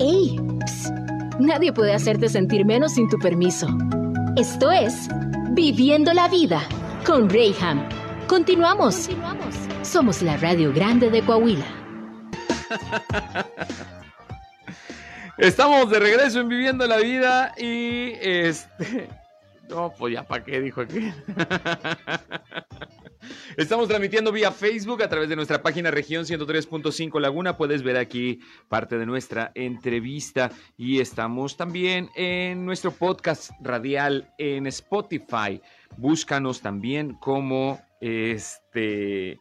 ¡Ey! Psst. Nadie puede hacerte sentir menos sin tu permiso. Esto es Viviendo la Vida con Rayham. Continuamos. Somos la Radio Grande de Coahuila. Estamos de regreso en Viviendo la Vida y este... No, pues ya para qué dijo aquí. Estamos transmitiendo vía Facebook a través de nuestra página región 103.5 Laguna. Puedes ver aquí parte de nuestra entrevista y estamos también en nuestro podcast radial en Spotify. Búscanos también como este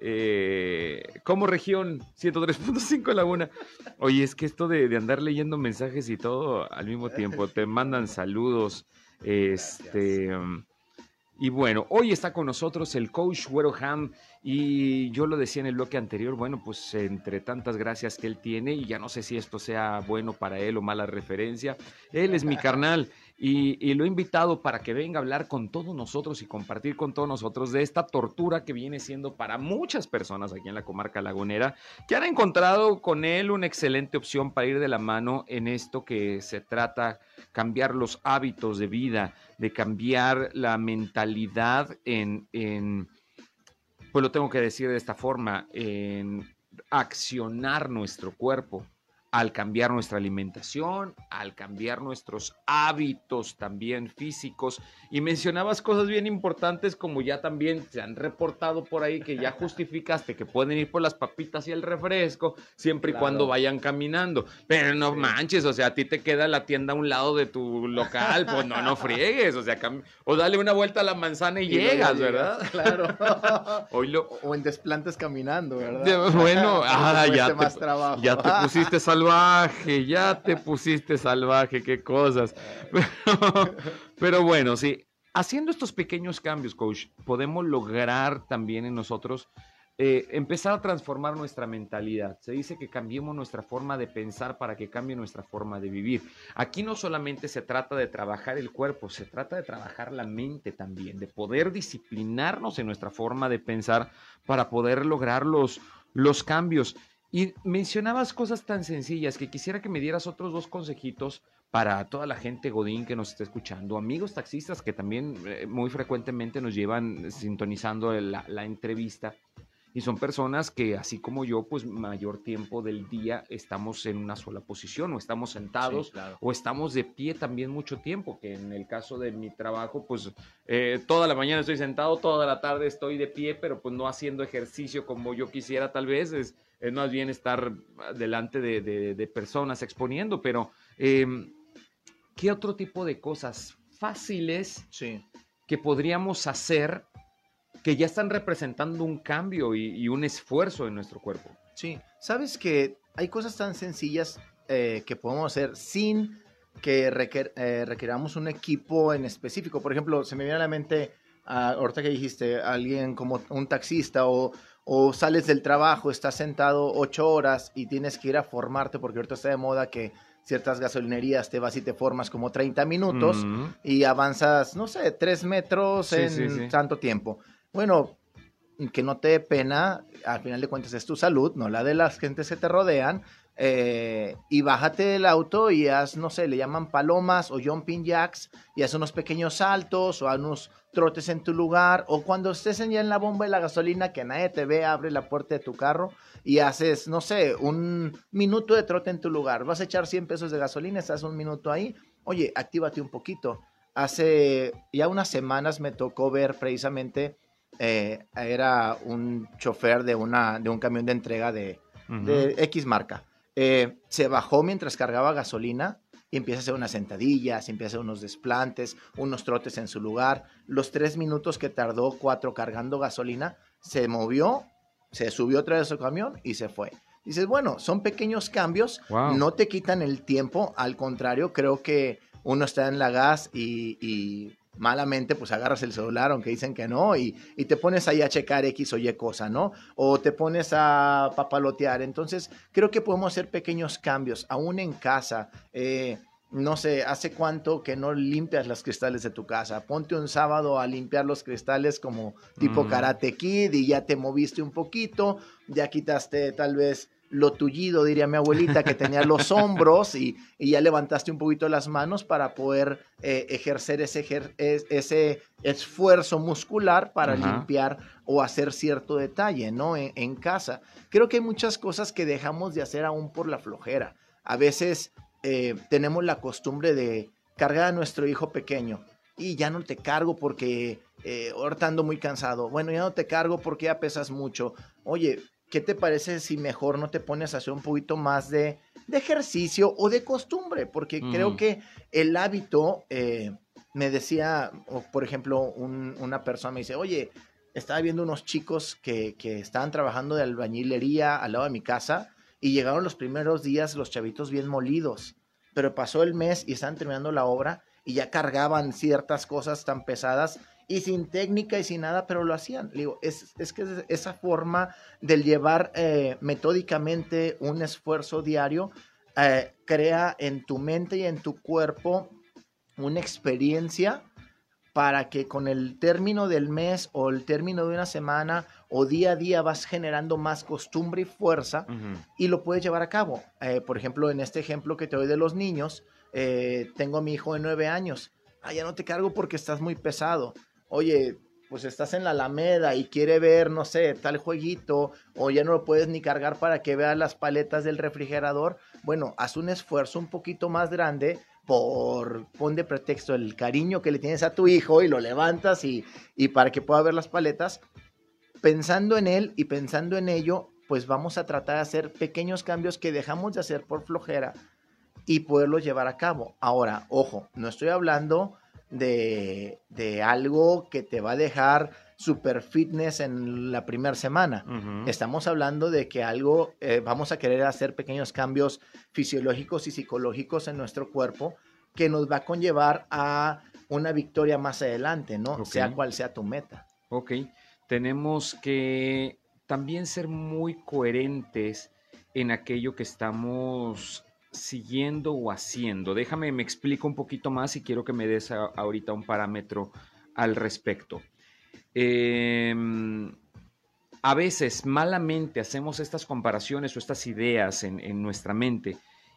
eh, como región 103.5 Laguna. Oye, es que esto de, de, andar leyendo mensajes y todo al mismo tiempo, te mandan saludos. Este. Y bueno, hoy está con nosotros el coach Güero y yo lo decía en el bloque anterior, bueno, pues entre tantas gracias que él tiene y ya no sé si esto sea bueno para él o mala referencia, él es mi carnal y, lo he invitado para que venga a hablar con todos nosotros y compartir con todos nosotros de esta tortura que viene siendo para muchas personas aquí en la comarca lagunera, que han encontrado con él una excelente opción para ir de la mano en esto que se trata cambiar los hábitos de vida, de cambiar la mentalidad en, en pues lo tengo que decir de esta forma, en accionar nuestro cuerpo al cambiar nuestra alimentación, al cambiar nuestros hábitos también físicos. Y mencionabas cosas bien importantes como ya también se han reportado por ahí que ya justificaste que pueden ir por las papitas y el refresco siempre claro. y cuando vayan caminando. Pero no sí. manches, o sea, a ti te queda la tienda a un lado de tu local, pues no, no friegues, o sea, o dale una vuelta a la manzana y, y llegas, ¿verdad? Claro. Hoy lo... O en desplantes caminando, ¿verdad? Bueno, ah, ya, te, ya te pusiste salvaje, ya te pusiste salvaje, qué cosas. Pero, bueno, sí, haciendo estos pequeños cambios, coach, podemos lograr también en nosotros eh, empezar a transformar nuestra mentalidad. Se dice que cambiemos nuestra forma de pensar para que cambie nuestra forma de vivir. Aquí no solamente se trata de trabajar el cuerpo, se trata de trabajar la mente también, de poder disciplinarnos en nuestra forma de pensar para poder lograr los, los cambios. Y mencionabas cosas tan sencillas que quisiera que me dieras otros dos consejitos para toda la gente Godín que nos está escuchando, amigos taxistas que también eh, muy frecuentemente nos llevan sintonizando la, la, entrevista. Y son personas que, así como yo, pues mayor tiempo del día estamos en una sola posición, o estamos sentados, sí, claro. o estamos de pie también mucho tiempo, que en el caso de mi trabajo, pues eh, toda la mañana estoy sentado, toda la tarde estoy de pie, pero pues no haciendo ejercicio como yo quisiera tal vez, es, es más bien estar delante de, de, de personas exponiendo, pero eh, ¿qué otro tipo de cosas fáciles sí. que podríamos hacer que ya están representando un cambio y, y, un esfuerzo en nuestro cuerpo? Sí, sabes que hay cosas tan sencillas eh, que podemos hacer sin que requer, eh, requeramos un equipo en específico. Por ejemplo, se me viene a la mente, uh, ahorita que dijiste, alguien como un taxista o, o sales del trabajo, estás sentado ocho horas y tienes que ir a formarte porque ahorita está de moda que ciertas gasolinerías te vas y te formas como 30 minutos mm -hmm. y avanzas, no sé, tres metros sí, en sí, sí. tanto tiempo. Bueno, que no te dé pena, al final de cuentas es tu salud, no la de las gentes que te rodean. Eh, y bájate del auto y haz, no sé, le llaman palomas o jumping jacks y haz unos pequeños saltos o haz unos trotes en tu lugar o cuando estés ya en la bomba de la gasolina que nadie te ve, abre la puerta de tu carro y haces, no sé, un minuto de trote en tu lugar. Vas a echar 100 pesos de gasolina, estás un minuto ahí. Oye, actívate un poquito. Hace ya unas semanas me tocó ver precisamente, eh, era un chofer de, una, de un camión de entrega de, uh -huh. de X marca. Eh, se bajó mientras cargaba gasolina y empieza a hacer unas sentadillas, empieza a hacer unos desplantes, unos trotes en su lugar. Los tres minutos que tardó cuatro cargando gasolina, se movió, se subió otra vez a su camión y se fue. Dices, bueno, son pequeños cambios, wow. no te quitan el tiempo, al contrario, creo que uno está en la gas y, y malamente pues agarras el celular, aunque dicen que no, y, y, te pones ahí a checar X o Y cosa, ¿no? O te pones a papalotear. Entonces, creo que podemos hacer pequeños cambios, aún en casa. Eh, no sé, ¿hace cuánto que no limpias los cristales de tu casa? Ponte un sábado a limpiar los cristales como tipo mm. Karate Kid y ya te moviste un poquito, ya quitaste tal vez lo tullido, diría mi abuelita, que tenía los hombros y, ya levantaste un poquito las manos para poder eh, ejercer ese, ese esfuerzo muscular para limpiar o hacer cierto detalle, ¿no? En, casa. Creo que hay muchas cosas que dejamos de hacer aún por la flojera. A veces eh, tenemos la costumbre de cargar a nuestro hijo pequeño y ya no te cargo porque eh, ahorita ando muy cansado. Bueno, ya no te cargo porque ya pesas mucho. Oye, ¿qué te parece si mejor no te pones a hacer un poquito más de, ejercicio o de costumbre? Porque creo que el hábito, eh, me decía, por ejemplo, una persona me dice, oye, estaba viendo unos chicos que, que estaban trabajando de albañilería al lado de mi casa y llegaron los primeros días los chavitos bien molidos, pero pasó el mes y estaban terminando la obra y ya cargaban ciertas cosas tan pesadas y sin técnica y sin nada, pero lo hacían. Digo, es, es que esa forma de llevar eh, metódicamente un esfuerzo diario eh, crea en tu mente y en tu cuerpo una experiencia para que con el término del mes o el término de una semana o día a día vas generando más costumbre y fuerza y lo puedes llevar a cabo. Eh, por ejemplo, en este ejemplo que te doy de los niños, tengo a mi hijo de nueve años. Ah, ya no te cargo porque estás muy pesado oye, pues estás en la Alameda y quiere ver, no sé, tal jueguito, o ya no lo puedes ni cargar para que vea las paletas del refrigerador, bueno, haz un esfuerzo un poquito más grande por, pon de pretexto el cariño que le tienes a tu hijo y lo levantas y, y para que pueda ver las paletas, pensando en él y pensando en ello, pues vamos a tratar de hacer pequeños cambios que dejamos de hacer por flojera y poderlos llevar a cabo. Ahora, ojo, no estoy hablando de, algo que te va a dejar super fitness en la primera semana. Estamos hablando de que algo, eh, vamos a querer hacer pequeños cambios fisiológicos y psicológicos en nuestro cuerpo que nos va a conllevar a una victoria más adelante, ¿no? Sea cual sea tu meta. Ok, tenemos que también ser muy coherentes en aquello que estamos siguiendo o haciendo? Déjame, me explico un poquito más y quiero que me des ahorita un parámetro al respecto. Em, a veces malamente hacemos estas comparaciones o estas ideas en, nuestra mente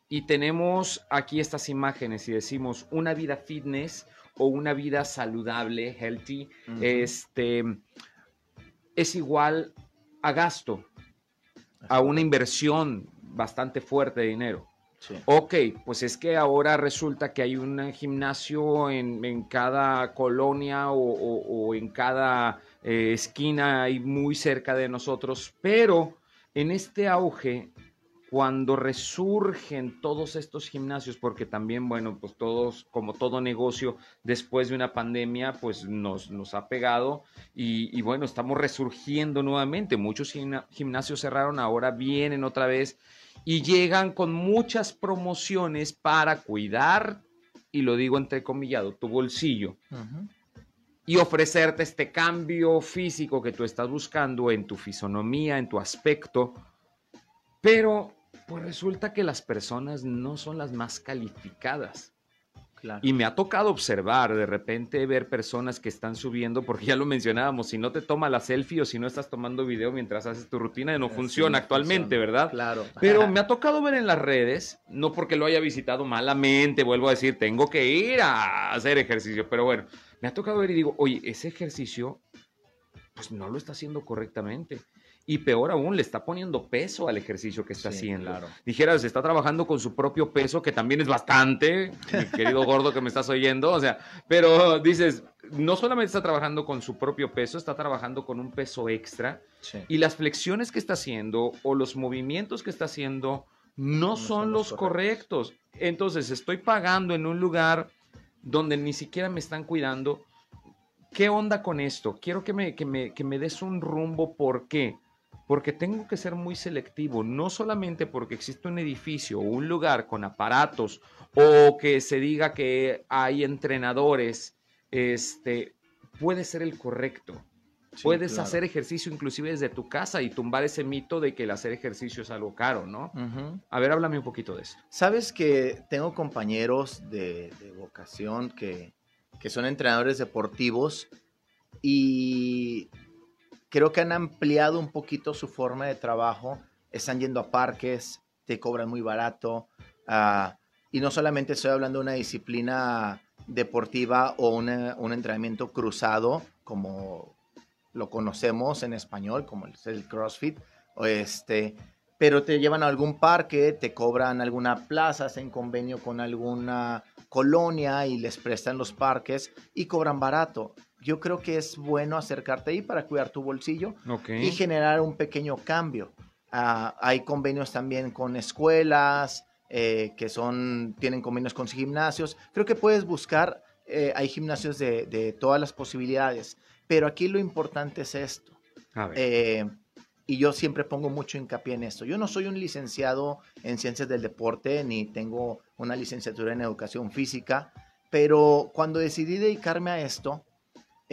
y tenemos aquí estas imágenes y decimos una vida fitness o una vida saludable, healthy, este, es igual a gasto, a una inversión bastante fuerte de dinero. Ok, pues es que ahora resulta que hay un gimnasio en, cada colonia o, en cada eh, esquina y muy cerca de nosotros, pero en este auge, cuando resurgen todos estos gimnasios, porque también, bueno, pues todos, como todo negocio, después de una pandemia, pues nos, nos ha pegado y bueno, estamos resurgiendo nuevamente. Muchos gimnasios cerraron, ahora vienen otra vez y llegan con muchas promociones para cuidar, y lo digo entrecomillado, tu bolsillo. Y ofrecerte este cambio físico que tú estás buscando en tu fisonomía, en tu aspecto. Pero pues resulta que las personas no son las más calificadas. Y me ha tocado observar, de repente ver personas que están subiendo, porque ya lo mencionábamos, si no te toma la selfie o si no estás tomando video mientras haces tu rutina, no funciona actualmente, ¿verdad? Claro. Pero me ha tocado ver en las redes, no porque lo haya visitado malamente, vuelvo a decir, tengo que ir a hacer ejercicio, pero bueno, me ha tocado ver y digo, oye, ese ejercicio, pues no lo está haciendo correctamente y peor aún, le está poniendo peso al ejercicio que está haciendo. Claro. Dijeras, está trabajando con su propio peso, que también es bastante, mi querido gordo que me estás oyendo, o sea, pero dices, no solamente está trabajando con su propio peso, está trabajando con un peso extra y las flexiones que está haciendo o los movimientos que está haciendo no, son, los correctos. Entonces, estoy pagando en un lugar donde ni siquiera me están cuidando. ¿Qué onda con esto? Quiero que me, que me, que me des un rumbo. ¿Por qué? Porque tengo que ser muy selectivo, no solamente porque existe un edificio o un lugar con aparatos o que se diga que hay entrenadores, este, puede ser el correcto. Puedes hacer ejercicio inclusive desde tu casa y tumbar ese mito de que el hacer ejercicio es algo caro, ¿no? A ver, háblame un poquito de esto. Sabes que tengo compañeros de, vocación que, que son entrenadores deportivos y creo que han ampliado un poquito su forma de trabajo están yendo a parques, te cobran muy barato. ah, y no solamente estoy hablando de una disciplina deportiva o un entrenamiento cruzado, como lo conocemos en español, como es el CrossFit, o este, pero te llevan a algún parque, te cobran alguna plaza, hacen convenio con alguna colonia y les prestan los parques y cobran barato. Yo creo que es bueno acercarte ahí para cuidar tu bolsillo Ok. y generar un pequeño cambio. Ah, hay convenios también con escuelas eh, que son, tienen convenios con gimnasios. Creo que puedes buscar, eh, hay gimnasios de, de todas las posibilidades, pero aquí lo importante es esto. A ver. Eh, y yo siempre pongo mucho hincapié en esto. Yo no soy un licenciado en ciencias del deporte ni tengo una licenciatura en educación física, pero cuando decidí dedicarme a esto,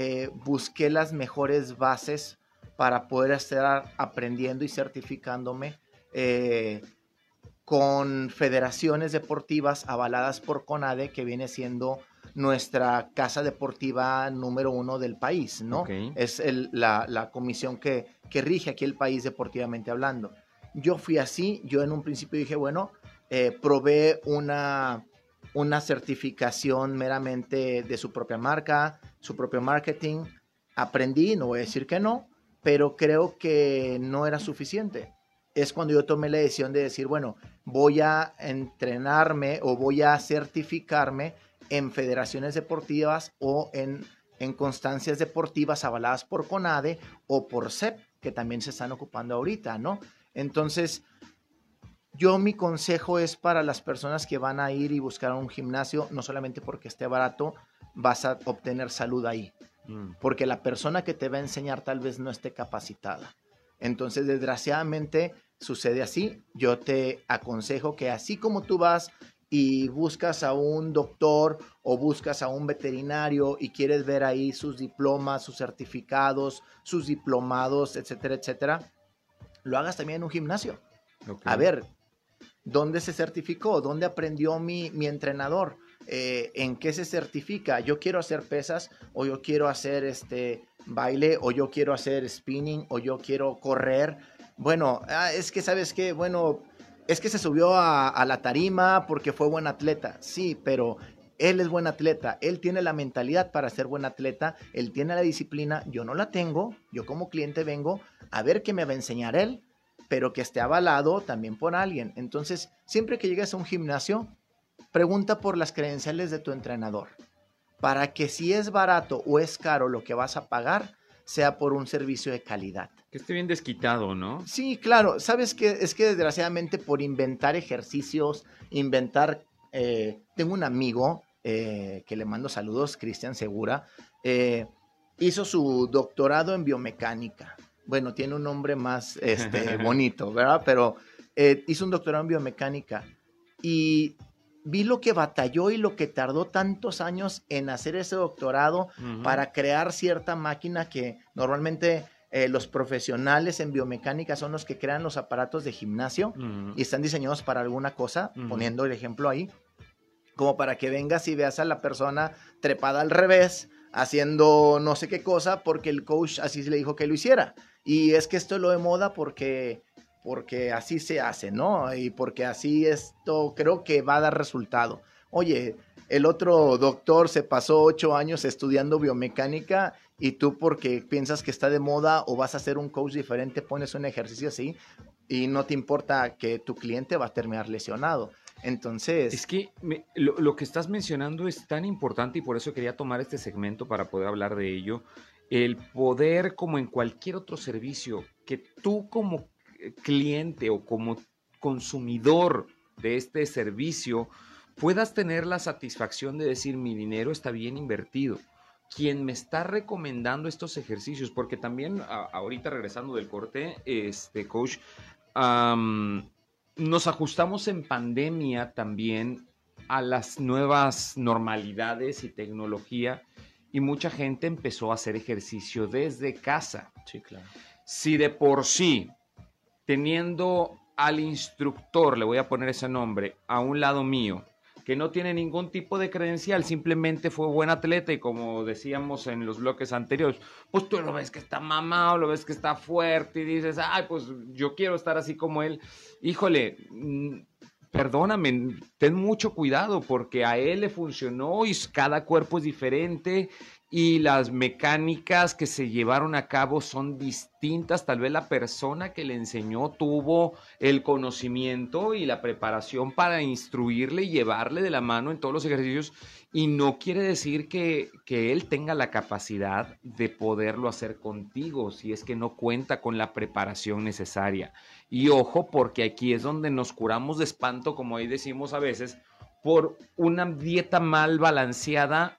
eh, busqué las mejores bases para poder estar aprendiendo y certificándome eh, con federaciones deportivas avaladas por CONADE, que viene siendo nuestra casa deportiva número uno del país, ¿no? Es el- la, la comisión que, que rige aquí el país deportivamente hablando. Yo fui así, yo en un principio dije, bueno, eh, probé una, una certificación meramente de su propia marca, su propio marketing, aprendí, no voy a decir que no, pero creo que no era suficiente. Es cuando yo tomé la decisión de decir, bueno, voy a entrenarme o voy a certificarme en federaciones deportivas o en, en constancias deportivas avaladas por CONADE o por CEP, que también se están ocupando ahorita, ¿no? Entonces, yo mi consejo es para las personas que van a ir y buscar un gimnasio, no solamente porque esté barato, vas a obtener salud ahí Mm. porque la persona que te va a enseñar tal vez no esté capacitada. Entonces, desgraciadamente, sucede así. Yo te aconsejo que así como tú vas y buscas a un doctor o buscas a un veterinario y quieres ver ahí sus diplomas, sus certificados, sus diplomados, etcétera, etcétera, lo hagas también en un gimnasio. A ver, ¿dónde se certificó? ¿Dónde aprendió mi, mi entrenador? Eh, ¿En qué se certifica? Yo quiero hacer pesas o yo quiero hacer este baile o yo quiero hacer spinning o yo quiero correr. Bueno, ah, es que sabes que, bueno, es que se subió a, a la tarima porque fue buen atleta. Sí, pero él es buen atleta, él tiene la mentalidad para ser buen atleta, él tiene la disciplina, yo no la tengo, yo como cliente vengo a ver qué me va a enseñar él, pero que esté avalado también por alguien. Entonces, siempre que llegues a un gimnasio, pregunta por las credenciales de tu entrenador, para que si es barato o es caro lo que vas a pagar, sea por un servicio de calidad. Que esté bien desquitado, ¿no? Sí, claro. Sabes que es que desgraciadamente por inventar ejercicios, inventar. eh, tengo un amigo eh, que le mando saludos, Cristian Segura. eh, hizo su doctorado en biomecánica. Bueno, tiene un nombre más este, bonito, ¿verdad? Pero eh, hizo un doctorado en biomecánica y vi lo que batalló y lo que tardó tantos años en hacer ese doctorado para crear cierta máquina que normalmente eh, los profesionales en biomecánica son los que crean los aparatos de gimnasio y están diseñados para alguna cosa, poniendo el ejemplo ahí, como para que vengas y veas a la persona trepada al revés, haciendo no sé qué cosa, porque el coach así le dijo que lo hiciera. Y es que esto es lo de moda porque, porque así se hace, ¿no? Y porque así esto creo que va a dar resultado. Oye, el otro doctor se pasó ocho años estudiando biomecánica y tú porque piensas que está de moda o vas a hacer un coach diferente, pones un ejercicio así y no te importa que tu cliente va a terminar lesionado. Entonces, Es que lo, lo que estás mencionando es tan importante y por eso quería tomar este segmento para poder hablar de ello. El poder, como en cualquier otro servicio, que tú como cliente o como consumidor de este servicio puedas tener la satisfacción de decir mi dinero está bien invertido. Quien me está recomendando estos ejercicios, porque también ahorita regresando del corte, este coach, am, nos ajustamos en pandemia también a las nuevas normalidades y tecnología y mucha gente empezó a hacer ejercicio desde casa. sí, claro. Si de por sí, teniendo al instructor, le voy a poner ese nombre, a un lado mío, que no tiene ningún tipo de credencial, simplemente fue buen atleta y como decíamos en los bloques anteriores, pues tú lo ves que está mamado, lo ves que está fuerte y dices, ay, pues yo quiero estar así como él. Híjole, mm, perdóname, ten mucho cuidado porque a él le funcionó y cada cuerpo es diferente y las mecánicas que se llevaron a cabo son distintas. Tal vez la persona que le enseñó tuvo el conocimiento y la preparación para instruirle y llevarle de la mano en todos los ejercicios y no quiere decir que, que él tenga la capacidad de poderlo hacer contigo si es que no cuenta con la preparación necesaria. Y ojo, porque aquí es donde nos curamos de espanto, como ahí decimos a veces, por una dieta mal balanceada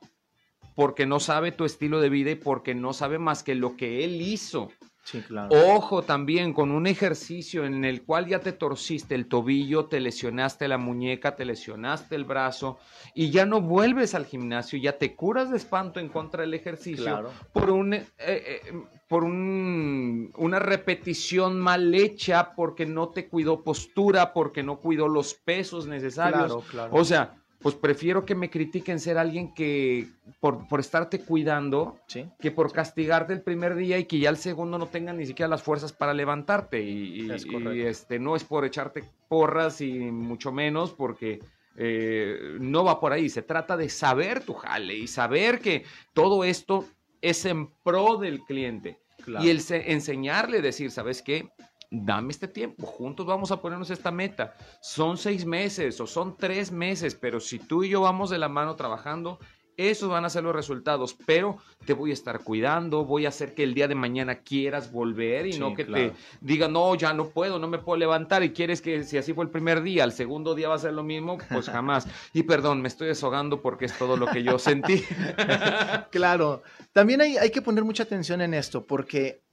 porque no sabe tu estilo de vida y porque no sabe más que lo que él hizo. Sí, claro. Ojo también con un ejercicio en el cual ya te torciste el tobillo, te lesionaste la muñeca, te lesionaste el brazo y ya no vuelves al gimnasio, ya te curas de espanto en contra del ejercicio Claro. por un eh, eh, por un- una repetición mal hecha, porque no te cuidó postura, porque no cuidó los pesos necesarios. Claro, claro. O sea, pues prefiero que me critiquen ser alguien que por, por estarte cuidando Sí. que por castigarte el primer día y que ya el segundo no tengan ni siquiera las fuerzas para levantarte. Y, Es este, no es por echarte porras y mucho menos porque eh, no va por ahí. Se trata de saber tu jale y saber que todo esto es en pro del cliente. Claro. Y el se- enseñarle, decir, ¿sabes qué? Dame este tiempo, juntos vamos a ponernos esta meta. Son seis meses o son tres meses, pero si tú y yo vamos de la mano trabajando, esos van a ser los resultados. Pero te voy a estar cuidando, voy a hacer que el día de mañana quieras volver y Sí, no que claro. te diga, no, ya no puedo, no me puedo levantar. Y quieres que si así fue el primer día, el segundo día va a ser lo mismo, pues jamás. Y perdón, me estoy desahogando porque es todo lo que yo sentí. Claro, también hay, hay que poner mucha atención en esto porque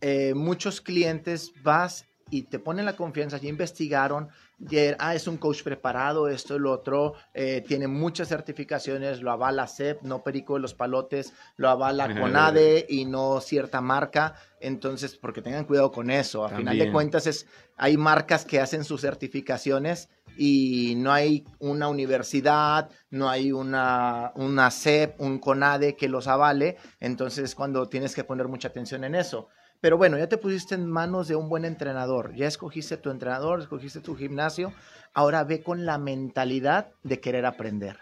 eh, muchos clientes vas y te ponen la confianza, ya investigaron, ya, ah, es un coach preparado, esto y lo otro, eh, tiene muchas certificaciones, lo avala CEP, no Perico de los Palotes, lo avala CONADE y no cierta marca, entonces, porque tengan cuidado con eso, a final de cuentas es, hay marcas que hacen sus certificaciones y no hay una universidad, no hay una, una CEP, un CONADE que los avale, entonces cuando tienes que poner mucha atención en eso. Pero bueno, ya te pusiste en manos de un buen entrenador, ya escogiste tu entrenador, escogiste tu gimnasio, ahora ve con la mentalidad de querer aprender.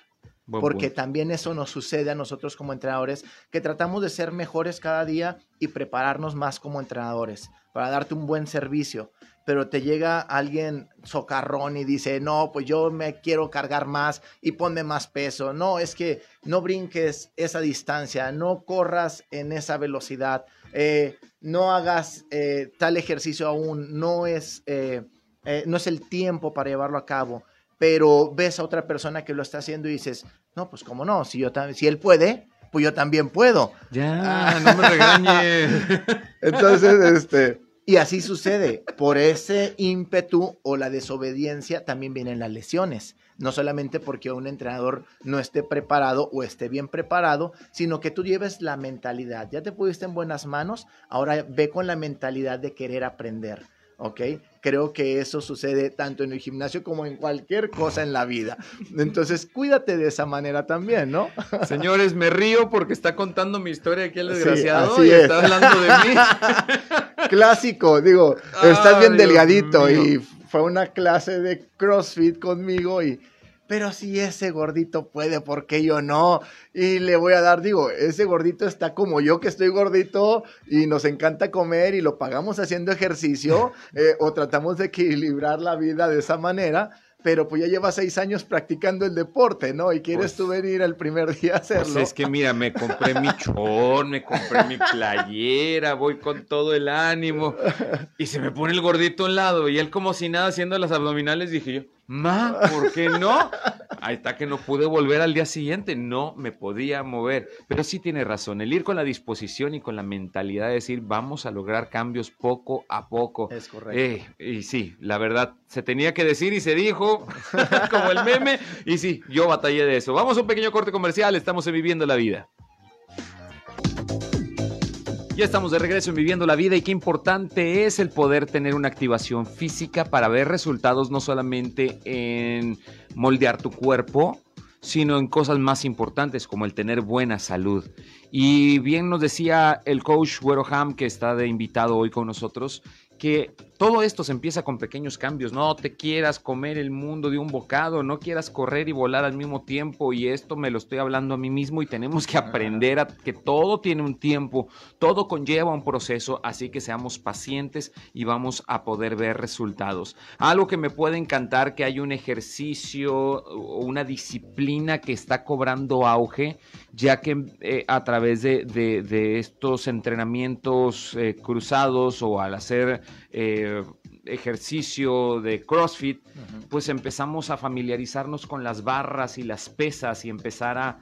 Buen Porque punto. también eso nos sucede a nosotros como entrenadores, que tratamos de ser mejores cada día y prepararnos más como entrenadores para darte un buen servicio. Pero te llega alguien socarrón y dice, no, pues yo me quiero cargar más y ponme más peso. No, es que no brinques esa distancia, no corras en esa velocidad, eh, no hagas eh, tal ejercicio aún, no es, eh, no es el tiempo para llevarlo a cabo pero ves a otra persona que lo está haciendo y dices, no, pues cómo no, si, yo si él puede, pues yo también puedo. Ya, no me regañes. Entonces, este, y así sucede. Por ese ímpetu o la desobediencia también vienen las lesiones. No solamente porque un entrenador no esté preparado o esté bien preparado, sino que tú lleves la mentalidad. Ya te pudiste en buenas manos, ahora ve con la mentalidad de querer aprender. ¿Ok? Creo que eso sucede tanto en el gimnasio como en cualquier cosa en la vida. Entonces, cuídate de esa manera también, ¿no? Señores, me río porque está contando mi historia aquí el Sí, desgraciado así y es. está hablando de mí. Clásico, digo, estás bien Dios delgadito mío. y fue una clase de CrossFit conmigo y pero si ese gordito puede, ¿por qué yo no? Y le voy a dar, digo, ese gordito está como yo que estoy gordito y nos encanta comer y lo pagamos haciendo ejercicio eh, o tratamos de equilibrar la vida de esa manera, pero pues ya llevas seis años practicando el deporte, ¿no? Y quieres Pues- tú venir el primer día a hacerlo. Pues es que mira, me compré mi chón, me compré mi playera, voy con todo el ánimo y se me pone el gordito a un lado y él como si nada haciendo las abdominales dije yo, ma, ¿por qué no? Ahí está que no pude volver al día siguiente, no me podía mover. Pero sí tiene razón, el ir con la disposición y con la mentalidad de decir, vamos a lograr cambios poco a poco. Es correcto. Eh, y sí, la verdad, se tenía que decir y se dijo, como el meme, y sí, yo batallé de eso. Vamos a un pequeño corte comercial, estamos en Viviendo la Vida. Ya estamos de regreso en Viviendo la Vida y qué importante es el poder tener una activación física para ver resultados no solamente en moldear tu cuerpo, sino en cosas más importantes como el tener buena salud. Y bien nos decía el coach Ham, que está de invitado hoy con nosotros, que todo esto se empieza con pequeños cambios. No te quieras comer el mundo de un bocado, no quieras correr y volar al mismo tiempo. Y esto me lo estoy hablando a mí mismo y tenemos que aprender a que todo tiene un tiempo, todo conlleva un proceso, así que seamos pacientes y vamos a poder ver resultados. Algo que me puede encantar, que hay un ejercicio o una disciplina que está cobrando auge, ya que eh, a través de, estos entrenamientos eh, cruzados o al hacer eh, ejercicio de CrossFit, pues empezamos a familiarizarnos con las barras y las pesas y empezar a,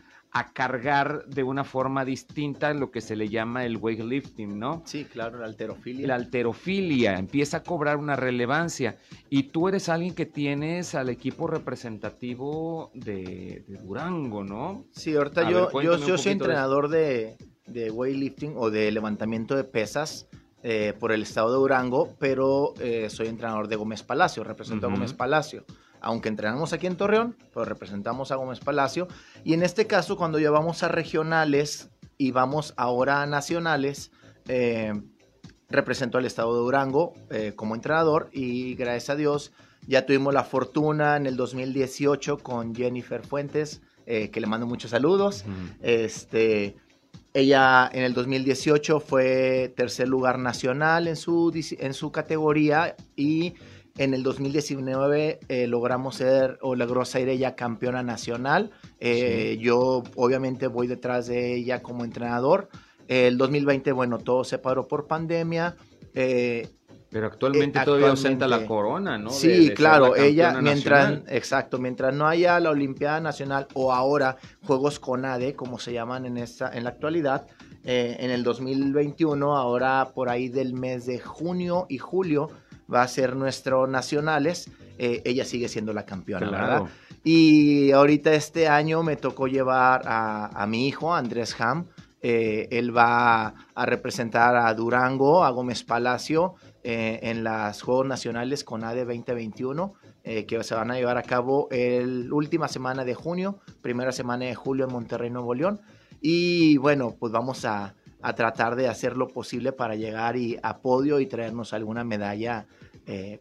cargar de una forma distinta lo que se le llama el weightlifting, ¿no? Sí, claro, la alterofilia. La alterofilia empieza a cobrar una relevancia y tú eres alguien que tienes al equipo representativo de, Durango, ¿no? Sí, ahorita yo, yo, yo soy entrenador de, de weightlifting o de levantamiento de pesas eh, por el estado de Durango, pero eh, soy entrenador de Gómez Palacio, represento a Gómez Palacio. Aunque entrenamos aquí en Torreón, pero representamos a Gómez Palacio. Y en este caso, cuando ya vamos a regionales y vamos ahora a nacionales, eh, represento al estado de Durango como entrenador y gracias a Dios ya tuvimos la fortuna en el 2018 con Jennifer Fuentes, que le mando muchos saludos. Este, ella en el 2018 fue tercer lugar nacional en su, en su categoría y en el 2019 eh, logramos ser o logró ser ella campeona nacional. Eh, yo obviamente voy detrás de ella como entrenador. El 2020, bueno, todo se paró por pandemia. Eh, pero actualmente, todavía ostenta la corona, ¿no? Sí, claro, ella, mientras, exacto, mientras no haya la Olimpiada Nacional o ahora Juegos CONADE, como se llaman en, esta, en la actualidad, eh, en el 2021, ahora por ahí del mes de junio y julio, va a ser nuestro Nacionales, eh, ella sigue siendo la campeona, ¿verdad? Y ahorita este año me tocó llevar a, a mi hijo, Andrés Ham, eh, él va a representar a Durango, a Gómez Palacio eh, en las Juegos Nacionales con ADE 2021, eh, que se van a llevar a cabo la última semana de junio, primera semana de julio en Monterrey, Nuevo León. Y bueno, pues vamos a, a tratar de hacer lo posible para llegar y, a podio y traernos alguna medalla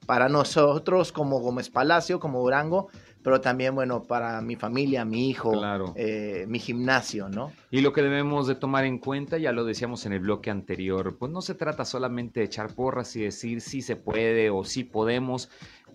para nosotros como Gómez Palacio, como Durango, pero también, bueno, para mi familia, mi hijo, eh, mi gimnasio, ¿no? Y lo que debemos de tomar en cuenta, ya lo decíamos en el bloque anterior, pues no se trata solamente de echar porras y decir si se puede o si podemos.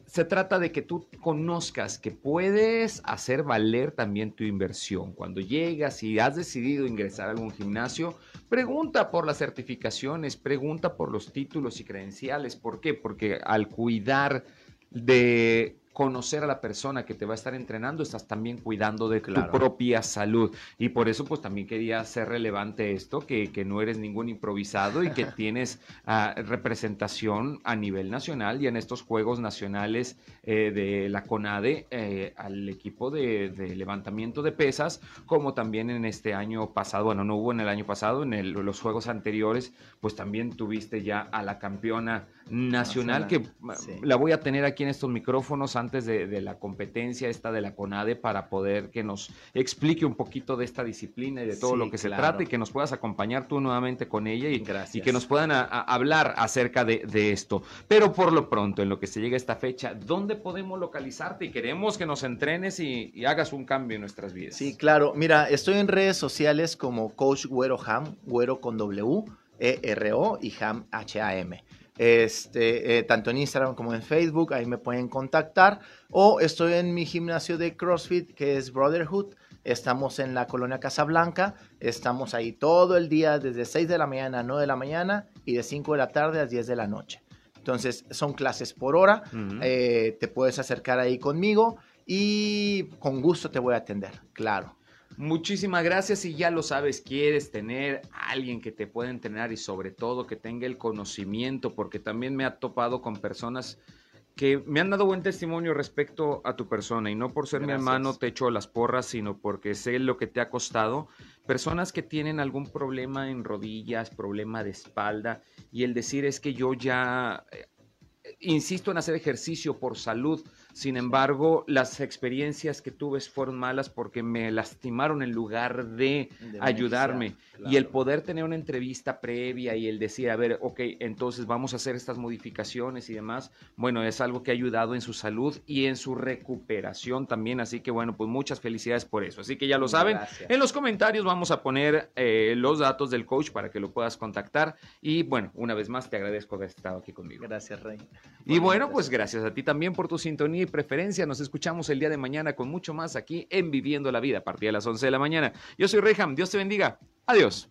Se trata de que tú conozcas que puedes hacer valer también tu inversión. Cuando llegas y has decidido ingresar a algún gimnasio, pregunta por las certificaciones, pregunta por los títulos y credenciales. ¿Por qué? Porque al cuidar de conocer a la persona que te va a estar entrenando, estás también cuidando de tu propia salud. Y por eso, pues también quería hacer relevante esto, que, que no eres ningún improvisado y que tienes ah, representación a nivel nacional y en estos Juegos Nacionales eh, de la CONADE eh, al equipo de, levantamiento de pesas, como también en este año pasado, bueno, no hubo en el año pasado, en los Juegos anteriores, pues también tuviste ya a la campeona nacional, que la voy a tener aquí en estos micrófonos antes de, la competencia esta de la CONADE para poder que nos explique un poquito de esta disciplina y de todo lo que se trata y que nos puedas acompañar tú nuevamente con ella y, y que nos puedan hablar acerca de, esto. Pero por lo pronto, en lo que se llega a esta fecha, ¿dónde podemos localizarte? Y queremos que nos entrenes y, hagas un cambio en nuestras vidas. Sí, claro. Mira, estoy en redes sociales como Coach Güero Ham, Güero con W, E R O y Ham H A M este, eh, tanto en Instagram como en Facebook, ahí me pueden contactar. O estoy en mi gimnasio de CrossFit, que es Brotherhood. Estamos en la colonia Casablanca. Estamos ahí todo el día, desde 6 de la mañana a 9 de la mañana y de 5 de la tarde a 10 de la noche. Entonces, son clases por hora. Eh, te puedes acercar ahí conmigo y con gusto te voy a atender, claro. Muchísimas gracias y ya lo sabes, quieres tener a alguien que te pueda entrenar y sobre todo que tenga el conocimiento, porque también me ha topado con personas que me han dado buen testimonio respecto a tu persona y no por ser mi hermano te echo las porras, sino porque sé lo que te ha costado. Personas que tienen algún problema en rodillas, problema de espalda y el decir es que yo ya eh, insisto en hacer ejercicio por salud, Sin embargo, las experiencias que tuve fueron malas porque me lastimaron en lugar de, De ayudarme. Y el poder tener una entrevista previa y el decir, a ver, ok, entonces vamos a hacer estas modificaciones y demás, bueno, es algo que ha ayudado en su salud y en su recuperación también. Así que bueno, pues muchas felicidades por eso. Así que ya lo saben. Gracias. En los comentarios vamos a poner eh, los datos del coach para que lo puedas contactar. Y bueno, una vez más te agradezco haber estado aquí conmigo. Gracias, Rey. Y bueno, pues gracias a ti también por tu sintonía preferencia. Nos escuchamos el día de mañana con mucho más aquí en Viviendo la Vida a partir de las 11 de la mañana. Yo soy Reyham. Dios te bendiga. Adiós.